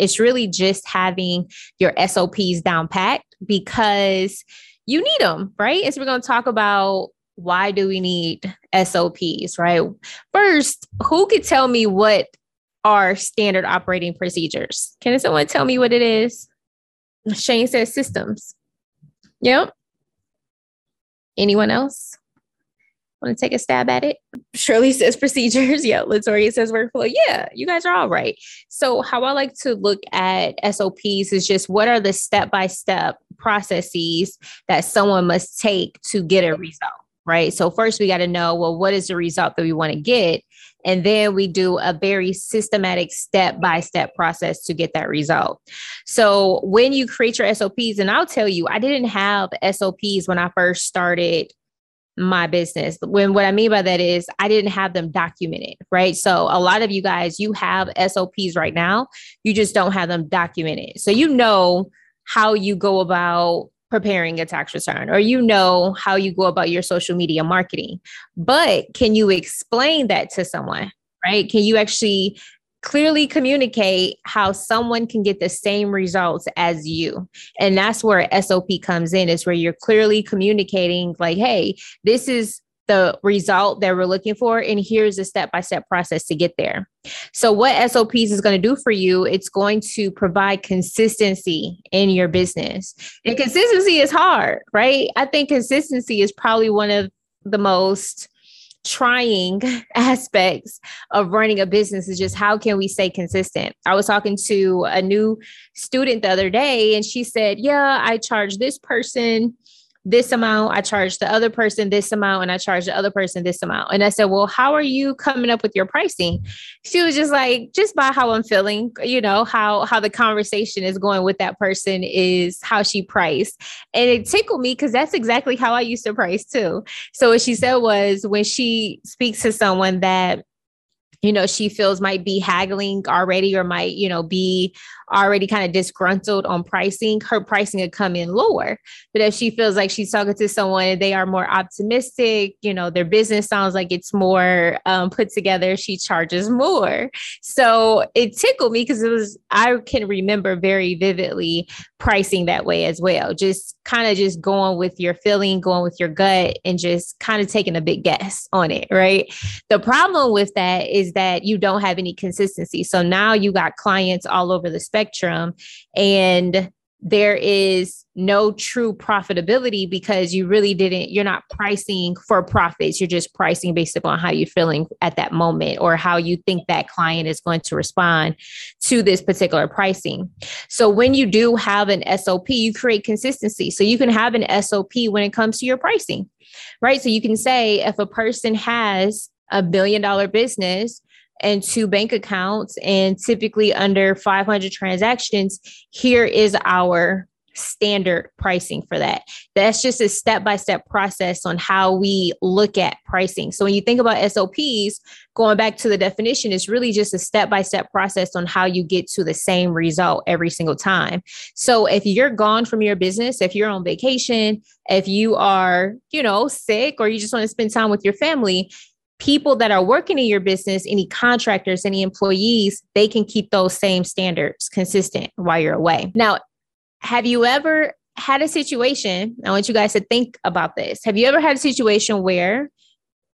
It's really just having your SOPs down packed because you need them, right? And so we're going to talk about why do we need SOPs, right? First, who could tell me what are standard operating procedures? Can someone tell me what it is? Shane says systems. Yep. Anyone else? Want to take a stab at it? Shirley says procedures. Yeah. Latoria says workflow. Yeah, you guys are all right. So, how I like to look at SOPs is just what are the step by step processes that someone must take to get a result, right? So, first we got to know, well, what is the result that we want to get? And then we do a very systematic step by step process to get that result. So when you create your SOPs, and I'll tell you, I didn't have SOPs when I first started my business. When what I mean by that is I didn't have them documented, right? So a lot of you guys, you have SOPs right now, you just don't have them documented. So you know how you go about preparing a tax return or you know how you go about your social media marketing. But can you explain that to someone, right? Can you actually clearly communicate how someone can get the same results as you. And that's where sop comes in is where you're clearly communicating like hey this is the result that we're looking for and here's a step-by-step process to get there. So what sops is going to do for you it's going to provide consistency in your business. And consistency is hard right? I think consistency is probably one of the most trying aspects of running a business is just how can we stay consistent? I was talking to a new student the other day and she said yeah i charge this person this amount, I charge the other person this amount, and I charge the other person this amount. And I said, Well, how are you coming up with your pricing? She was just like, just by how I'm feeling, you know, how how the conversation is going with that person is how she priced. And it tickled me because that's exactly how I used to price too. So what she said was when she speaks to someone that you know she feels might be haggling already or might you know be already kind of disgruntled on pricing her pricing would come in lower. But if she feels like she's talking to someone and they are more optimistic you know their business sounds like it's more um, put together she charges more. So it tickled me because it was i can remember very vividly pricing that way as well. Just kind of just going with your feeling going with your gut and just kind of taking a big guess on it right the problem with that is that you don't have any consistency. So now you got clients all over the spectrum and there is no true profitability because you really didn't you're not pricing for profits. You're just pricing based upon how you're feeling at that moment or how you think that client is going to respond to this particular pricing. So when you do have an sop you create consistency. So you can have an sop when it comes to your pricing right? So you can say if a person has a billion dollar business and two bank accounts and typically under 500 transactions here is our standard pricing for that. That's just a step-by-step process on how we look at pricing. So when you think about sops going back to the definition it's really just a step-by-step process on how you get to the same result every single time. So if you're gone from your business if you're on vacation if you are you know sick or you just want to spend time with your family people that are working in your business, any contractors, any employees, they can keep those same standards consistent while you're away. Now, have you ever had a situation? I want you guys to think about this. Have you ever had a situation where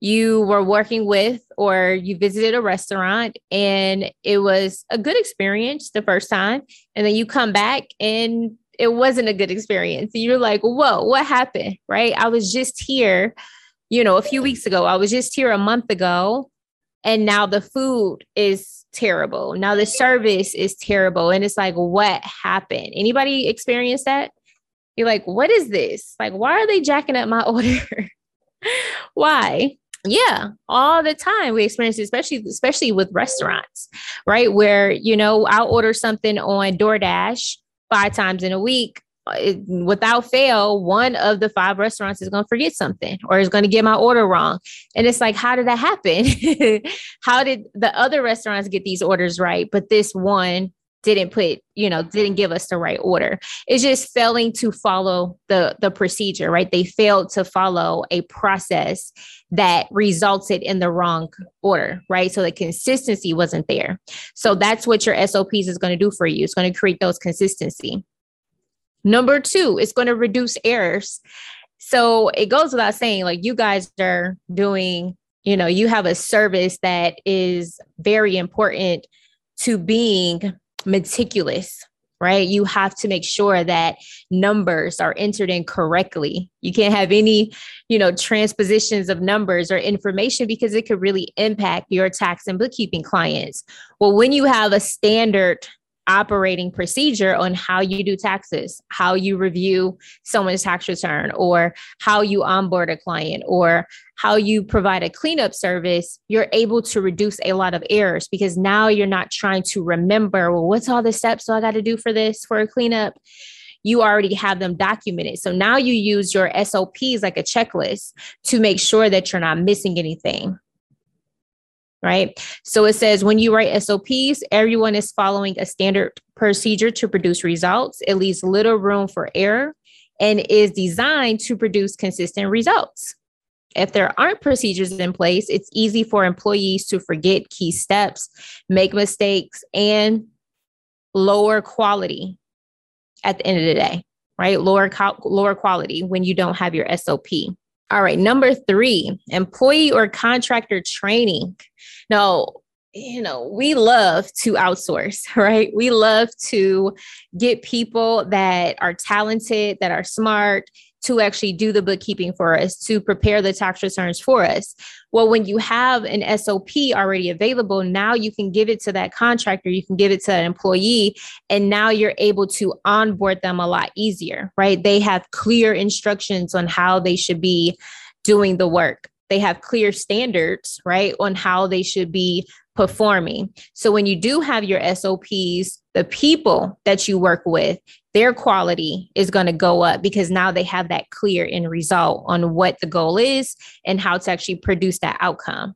you were working with or you visited a restaurant and it was a good experience the first time, and then you come back and it wasn't a good experience? You're like, whoa, what happened? Right? I was just here you know, a few weeks ago. I was just here a month ago and now the food is terrible. Now the service is terrible. And it's like, what happened? Anybody experience that? You're like, what is this? Like, why are they jacking up my order? why? Yeah, all the time we experience it, especially especially with restaurants, right? Where you know I'll order something on DoorDash five times in a week without fail, one of the five restaurants is going to forget something or is going to get my order wrong. And it's like, how did that happen? how did the other restaurants get these orders right? But this one didn't put you know didn't give us the right order it's just failing to follow the the procedure right they failed to follow a process that resulted in the wrong order right so the consistency wasn't there so that's what your sops is going to do for you it's going to create those consistency number two it's going to reduce errors. So it goes without saying like you guys are doing you know you have a service that is very important to being meticulous right? You have to make sure that numbers are entered in correctly. You can't have any you know transpositions of numbers or information because it could really impact your tax and bookkeeping clients. Well when you have a standard operating procedure on how you do taxes, how you review someone's tax return, or how you onboard a client, or how you provide a cleanup service, you're able to reduce a lot of errors because now you're not trying to remember, well, what's all the steps so I got to do for this for a cleanup? You already have them documented. So now you use your SOPs like a checklist to make sure that you're not missing anything right? So it says when you write SOPs, everyone is following a standard procedure to produce results. It leaves little room for error and is designed to produce consistent results. If there aren't procedures in place, it's easy for employees to forget key steps, make mistakes, and lower quality at the end of the day, right? Lower, lower quality when you don't have your SOP. All right, number three, employee or contractor training. Now, you know, we love to outsource, right? We love to get people that are talented, that are smart, to actually do the bookkeeping for us, to prepare the tax returns for us. Well, when you have an SOP already available, now you can give it to that contractor, you can give it to an employee, and now you're able to onboard them a lot easier, right? They have clear instructions on how they should be doing the work. They have clear standards, right, on how they should be performing. So when you do have your SOPs, the people that you work with, their quality is going to go up because now they have that clear end result on what the goal is and how to actually produce that outcome.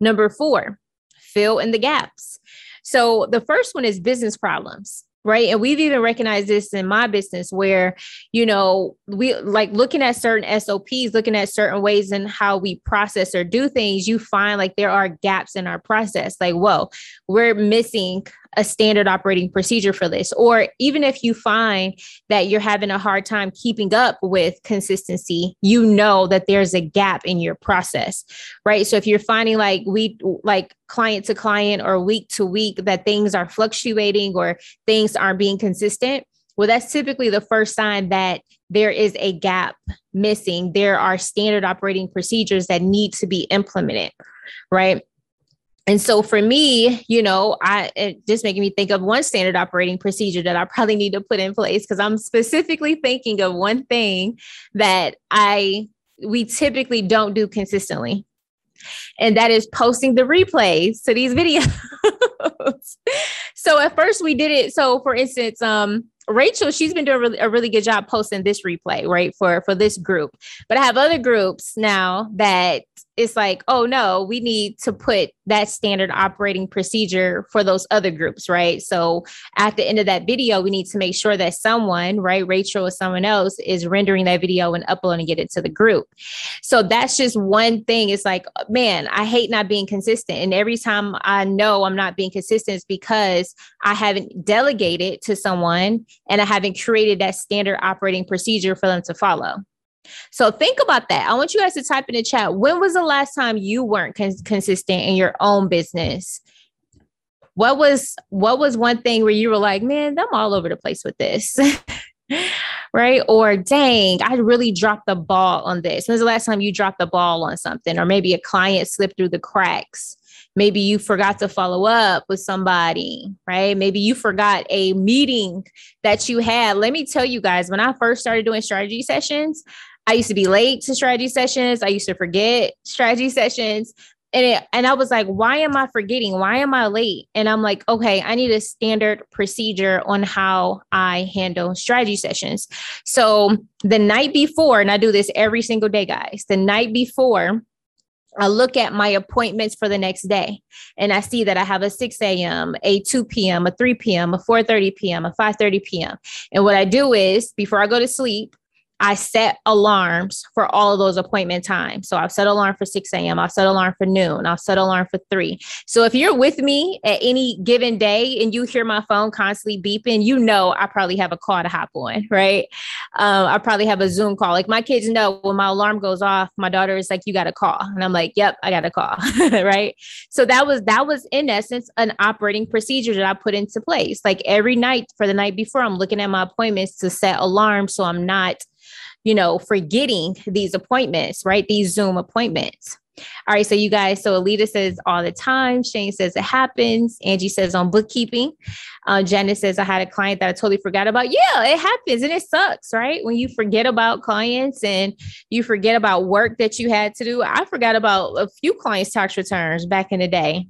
Number four, fill in the gaps. So the first one is business problems right and we've even recognized this in my business where you know we like looking at certain sops looking at certain ways in how we process or do things you find like there are gaps in our process like whoa we're missing a standard operating procedure for this. Or even if you find that you're having a hard time keeping up with consistency, you know that there's a gap in your process, right? So if you're finding like we like client to client or week to week that things are fluctuating or things aren't being consistent, well, that's typically the first sign that there is a gap missing. There are standard operating procedures that need to be implemented, right? And so for me, you know, I it just making me think of one standard operating procedure that I probably need to put in place because I'm specifically thinking of one thing that I we typically don't do consistently. And that is posting the replays to these videos. so at first we did it. So for instance, um, Rachel, she's been doing a really, a really good job posting this replay, right? For for this group. But I have other groups now that it's like, oh no, we need to put that standard operating procedure for those other groups, right? So at the end of that video, we need to make sure that someone, right, Rachel or someone else, is rendering that video and uploading it into the group. So that's just one thing. It's like, man, I hate not being consistent. And every time I know I'm not being consistent, it's because I haven't delegated to someone and I haven't created that standard operating procedure for them to follow. So think about that. I want you guys to type in the chat. When was the last time you weren't cons- consistent in your own business? What was what was one thing where you were like, man, I'm all over the place with this. right? Or dang, I really dropped the ball on this. When's the last time you dropped the ball on something? Or maybe a client slipped through the cracks. Maybe you forgot to follow up with somebody, right? Maybe you forgot a meeting that you had. Let me tell you guys, when I first started doing strategy sessions, I used to be late to strategy sessions. I used to forget strategy sessions. And it, and I was like, why am I forgetting? Why am I late? And I'm like, okay, I need a standard procedure on how I handle strategy sessions. So the night before, and I do this every single day, guys, the night before I look at my appointments for the next day and I see that I have a 6 a.m., a 2 p.m., a 3 p.m., a 4:30 p.m., a 5:30 p.m. And what I do is before I go to sleep, I set alarms for all of those appointment times. So I've set alarm for 6 a.m. I'll set alarm for noon. I'll set alarm for three. So if you're with me at any given day and you hear my phone constantly beeping, you know I probably have a call to hop on, right? Um, I probably have a Zoom call. Like my kids know when my alarm goes off, my daughter is like, "You got a call," and I'm like, "Yep, I got a call," right? So that was that was in essence an operating procedure that I put into place. Like every night for the night before, I'm looking at my appointments to set alarms so I'm not you know, forgetting these appointments, right? These Zoom appointments. All right, so you guys, so Alita says all the time. Shane says it happens. Angie says on bookkeeping. Uh, Janice says I had a client that I totally forgot about. Yeah, it happens and it sucks, right? When you forget about clients and you forget about work that you had to do. I forgot about a few clients' tax returns back in the day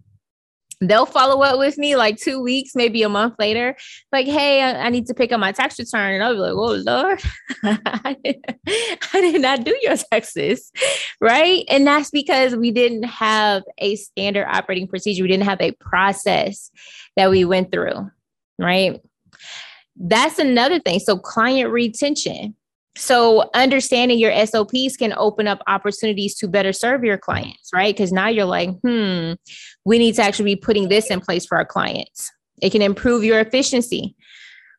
they'll follow up with me like two weeks, maybe a month later, like, hey, I, I need to pick up my tax return. And I'll be like, oh, Lord, I, did, not do your taxes. Right. And that's because we didn't have a standard operating procedure, we didn't have a process that we went through. Right. That's another thing. So, client retention so understanding your SOPs can open up opportunities to better serve your clients, right? Because now you're like, hmm, we need to actually be putting this in place for our clients. It can improve your efficiency,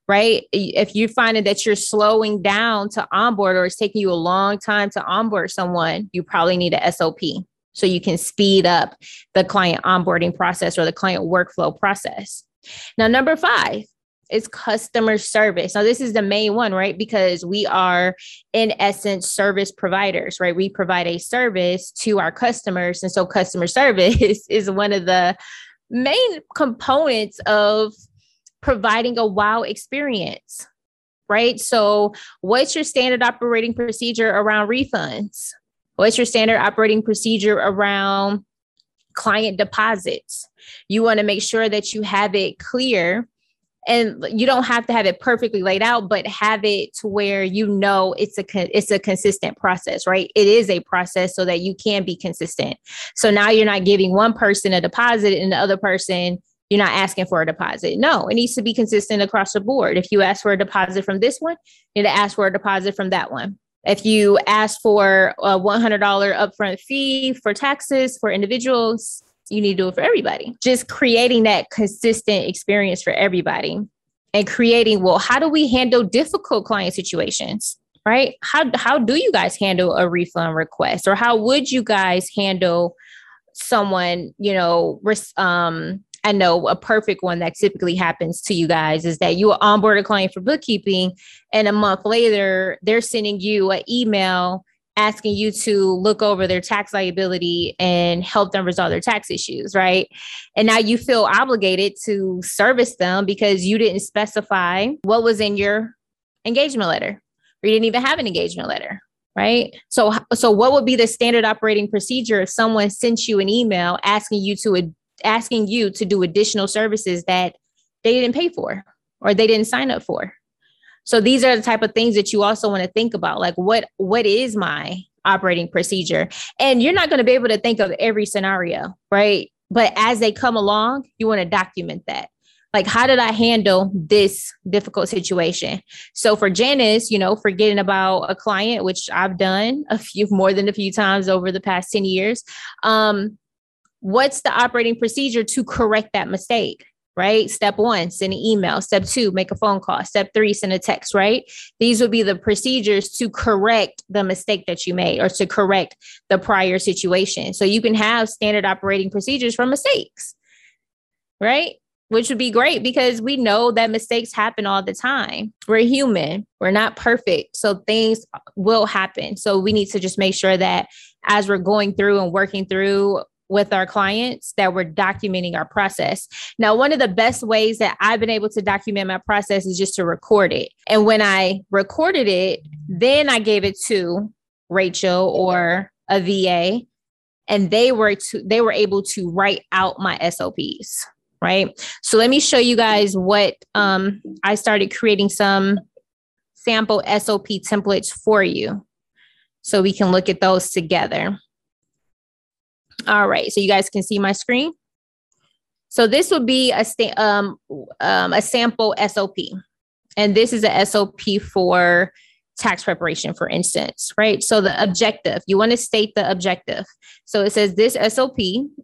right? If you're finding that you're slowing down to onboard or it's taking you a long time to onboard someone, you probably need a SOP so you can speed up the client onboarding process or the client workflow process. Now, number five, is customer service. Now, this is the main one, right? Because we are, in essence, service providers, right? We provide a service to our customers. And so, customer service is one of the main components of providing a wow experience, right? So, what's your standard operating procedure around refunds? What's your standard operating procedure around client deposits? You want to make sure that you have it clear and you don't have to have it perfectly laid out but have it to where you know it's a it's a consistent process right? It is a process so that you can be consistent. So now you're not giving one person a deposit and the other person you're not asking for a deposit. No it needs to be consistent across the board. If you ask for a deposit from this one you need to ask for a deposit from that one. If you ask for a $100 upfront fee for taxes for individuals you need to do it for everybody. Just creating that consistent experience for everybody and creating, well, how do we handle difficult client situations? Right? How how do you guys handle a refund request or how would you guys handle someone, you know, um I know a perfect one that typically happens to you guys is that you onboard a client for bookkeeping and a month later they're sending you an email asking you to look over their tax liability and help them resolve their tax issues, right? And now you feel obligated to service them because you didn't specify what was in your engagement letter, or you didn't even have an engagement letter. Right. So, so what would be the standard operating procedure if someone sent you an email asking you to asking you to do additional services that they didn't pay for or they didn't sign up for? So these are the type of things that you also want to think about. Like what what is my operating procedure? And you're not going to be able to think of every scenario, right? But as they come along, you want to document that. Like, how did I handle this difficult situation? So for Janice, you know, forgetting about a client, which I've done a few more than a few times over the past 10 years. Um, what's the operating procedure to correct that mistake? Right? Step one, send an email. Step two, make a phone call. Step three, send a text, right? These would be the procedures to correct the mistake that you made or to correct the prior situation. So you can have standard operating procedures for mistakes, right? Which would be great because we know that mistakes happen all the time. We're human, we're not perfect. So things will happen. So we need to just make sure that as we're going through and working through with our clients that we're documenting our process. Now, one of the best ways that I've been able to document my process is just to record it. And when I recorded it, then I gave it to Rachel or a VA and they were to they were able to write out my SOPs, right? So let me show you guys what um I started creating some sample SOP templates for you so we can look at those together. All right, so you guys can see my screen. So this would be a sta- um, um, a sample SOP, and this is a SOP for tax preparation, for instance, right? So the objective, you want to state the objective. So it says this SOP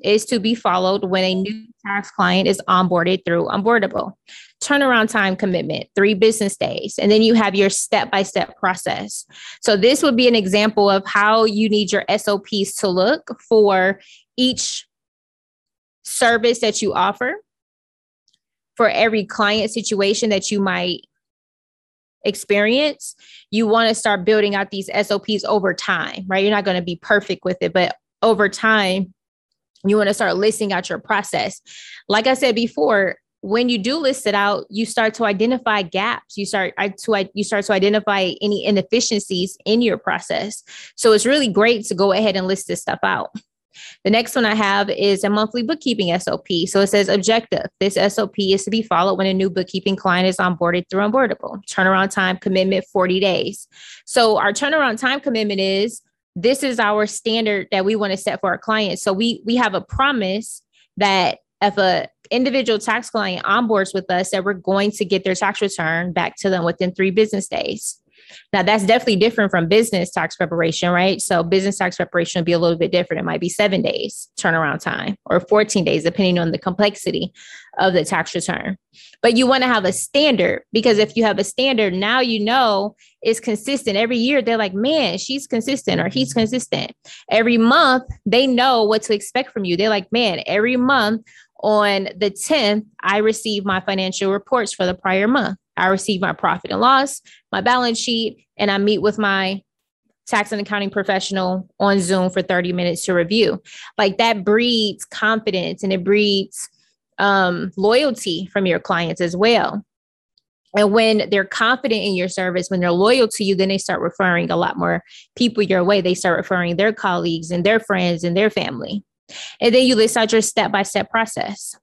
is to be followed when a new tax client is onboarded through Onboardable. Turnaround time commitment, three business days. And then you have your step by step process. So this would be an example of how you need your SOPs to look for each service that you offer, for every client situation that you might experience, you want to start building out these SOPs over time, right? You're not going to be perfect with it, but over time, you want to start listing out your process. Like I said before, when you do list it out, you start to identify gaps. You start to you start to identify any inefficiencies in your process. So it's really great to go ahead and list this stuff out. The next one I have is a monthly bookkeeping SOP. So it says objective. This SOP is to be followed when a new bookkeeping client is onboarded through Onboardable. Turnaround time commitment 40 days. So our turnaround time commitment is this is our standard that we want to set for our clients. So we we have a promise that if a individual tax client onboards with us that we're going to get their tax return back to them within 3 business days. Now, that's definitely different from business tax preparation, right? So, business tax preparation would be a little bit different. It might be seven days turnaround time or 14 days, depending on the complexity of the tax return. But you want to have a standard because if you have a standard, now you know it's consistent. Every year, they're like, man, she's consistent or he's consistent. Every month, they know what to expect from you. They're like, man, every month on the 10th, I receive my financial reports for the prior month. I receive my profit and loss, my balance sheet, and I meet with my tax and accounting professional on Zoom for 30 minutes to review. Like that breeds confidence and it breeds um, loyalty from your clients as well. And when they're confident in your service, when they're loyal to you, then they start referring a lot more people your way. They start referring their colleagues and their friends and their family. And then you list out your step by step process.